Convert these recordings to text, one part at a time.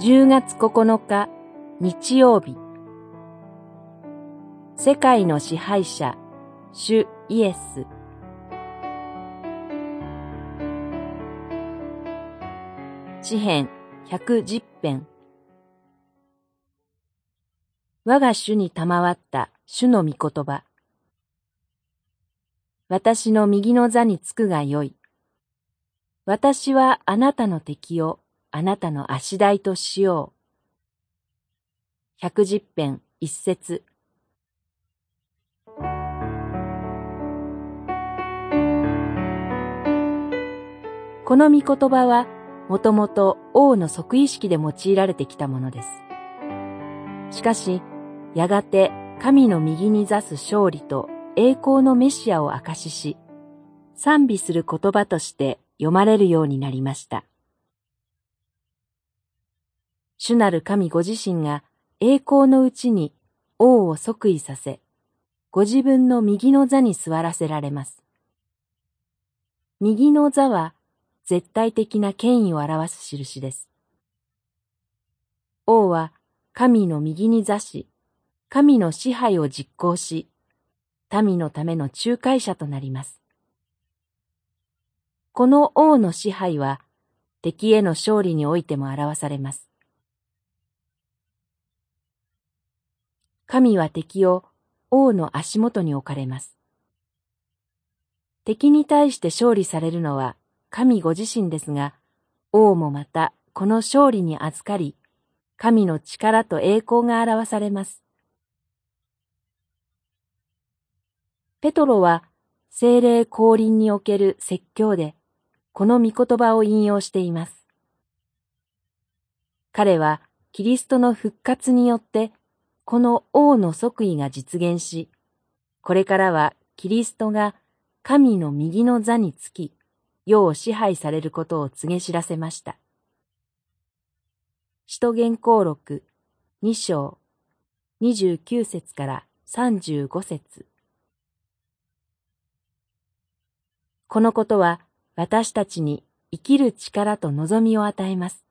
10月9日日曜日。世界の支配者主イエス。詩編110編。我が主に賜った主の御言葉。私の右の座につくがよい。私はあなたの敵をあなたの足台としよう。百十編一節この御言葉はもともと王の即位式で用いられてきたものです。しかし、やがて神の右に座す勝利と栄光のメシアを証しし、賛美する言葉として読まれるようになりました。主なる神ご自身が栄光のうちに王を即位させ、ご自分の右の座に座らせられます。右の座は絶対的な権威を表す印です。王は神の右に座し、神の支配を実行し、民のための仲介者となります。この王の支配は敵への勝利においても表されます。神は敵を王の足元に置かれます。敵に対して勝利されるのは神ご自身ですが、王もまたこの勝利に預かり、神の力と栄光が表されます。ペトロは精霊降臨における説教で、この御言葉を引用しています。彼はキリストの復活によってこの王の即位が実現し、これからはキリストが神の右の座につき、世を支配されることを告げ知らせました。使徒言行録二章二十九節から三十五節このことは私たちに生きる力と望みを与えます。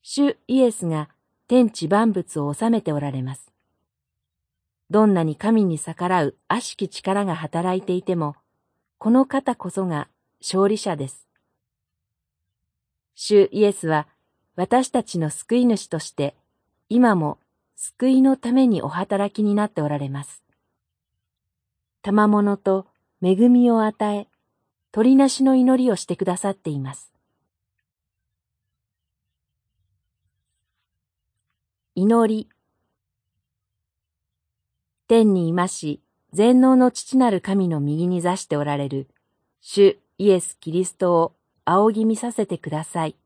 主イエスが天地万物を治めておられます。どんなに神に逆らう悪しき力が働いていても、この方こそが勝利者です。主イエスは私たちの救い主として、今も救いのためにお働きになっておられます。賜物と恵みを与え、取りなしの祈りをしてくださっています。祈り。天にいまし、全能の父なる神の右に座しておられる、主イエス・キリストを仰ぎ見させてください。